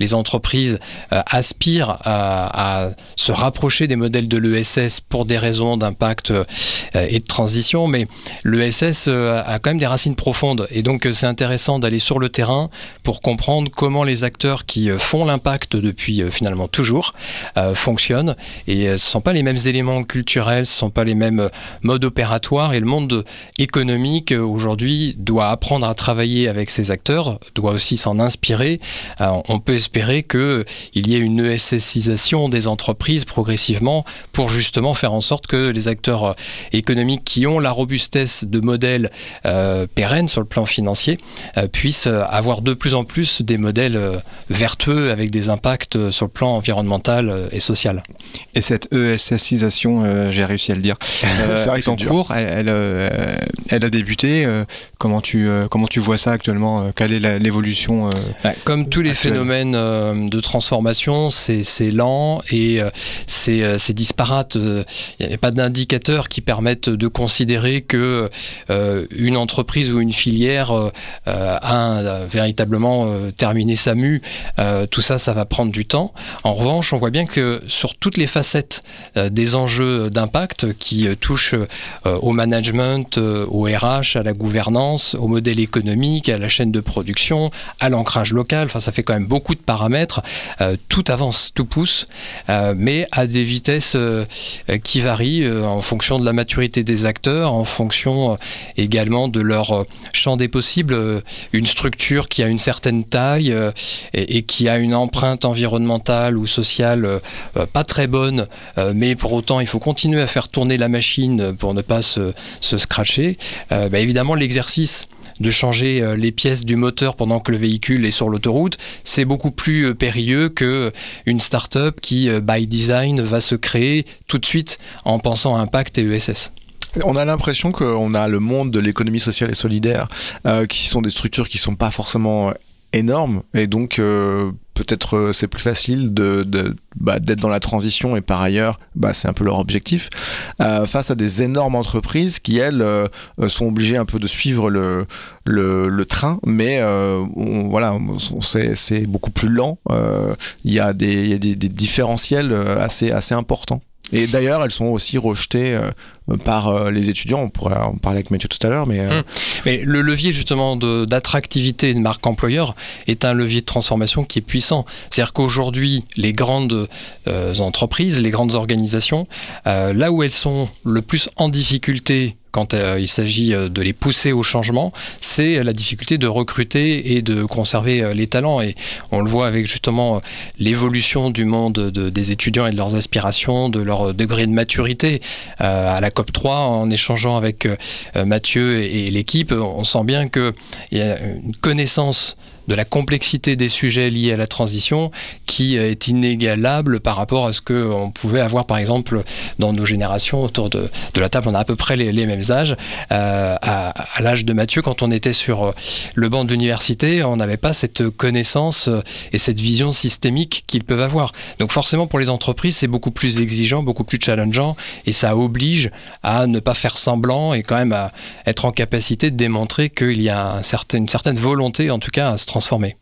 les entreprises aspirent à, se rapprocher des modèles de l'ESS pour des raisons d'impact et de transition, mais l'ESS a quand même des racines profondes. Et donc c'est intéressant d'aller sur le terrain pour comprendre comment les acteurs qui font l'impact depuis finalement toujours fonctionnent. Et ce ne sont pas les mêmes éléments culturels, ce ne sont pas les mêmes modes opératoires. Et le monde économique aujourd'hui doit apprendre à travailler avec ces acteurs, doit aussi s'en inspirer. on peut qu'il y ait une ESSisation des entreprises progressivement pour justement faire en sorte que les acteurs économiques qui ont la robustesse de modèles euh, pérennes sur le plan financier euh, puissent avoir de plus en plus des modèles euh, vertueux avec des impacts sur le plan environnemental et social. Et cette ESSisation, j'ai réussi à le dire, c'est en cours, elle, elle, a débuté. comment, tu, comment tu vois ça actuellement Quelle est l'évolution bah, Comme tous les phénomènes de transformation, c'est lent et c'est disparate. Il n'y a pas d'indicateurs qui permettent de considérer que une entreprise ou une filière a véritablement terminé sa mue. tout ça, ça va prendre du temps. En revanche, on voit bien que sur toutes les facettes des enjeux d'impact qui touchent au management, au RH, à la gouvernance, au modèle économique, à la chaîne de production, à l'ancrage local, enfin ça fait quand même beaucoup de paramètres, tout avance, tout pousse, mais à des vitesses qui varient en fonction de la maturité des acteurs, en fonction également de leur champ des possibles, une structure qui a une certaine taille et, qui a une empreinte environnementale ou sociale pas très bonne, mais pour autant il faut continuer à faire tourner la machine pour ne pas se, scratcher, bah, évidemment l'exercice de changer les pièces du moteur pendant que le véhicule est sur l'autoroute, c'est beaucoup plus périlleux que une start-up qui, by design, va se créer tout de suite en pensant à impact et ESS. On a l'impression qu'on a le monde de l'économie sociale et solidaire, euh, qui sont des structures qui sont pas forcément énormes, et donc euh, peut-être euh, c'est plus facile de, bah, d'être dans la transition et par ailleurs bah, c'est un peu leur objectif face à des énormes entreprises qui elles sont obligées un peu de suivre le, le, train mais voilà c'est, beaucoup plus lent il y a des, y a des, des différentiels assez, assez importants. Et d'ailleurs, elles sont aussi rejetées euh, par euh, les étudiants. On pourrait en parler avec Mathieu tout à l'heure, mais, euh, hum. mais le levier justement d'attractivité de, marque employeur est un levier de transformation qui est puissant. C'est-à-dire qu'aujourd'hui, les grandes entreprises, les grandes organisations, là où elles sont le plus en difficulté quand euh, il s'agit euh, de les pousser au changement, c'est la difficulté de recruter et de conserver euh, les talents. Et on le voit avec justement l'évolution du monde des étudiants et de leurs aspirations, de leur degré de maturité. à la COP3, en échangeant avec Mathieu et, et l'équipe, on sent bien qu'il y a une connaissance de la complexité des sujets liés à la transition qui est inégalable par rapport à ce qu'on pouvait avoir par exemple dans nos générations autour de, la table. On a à peu près les, mêmes âges. Euh, à, l'âge de Mathieu, quand on était sur le banc d'université, on n'avait pas cette connaissance et cette vision systémique qu'ils peuvent avoir. Donc forcément pour les entreprises, c'est beaucoup plus exigeant, beaucoup plus challengeant et ça oblige à ne pas faire semblant et quand même à être en capacité de démontrer qu'il y a une certaine volonté en tout cas à se transformer.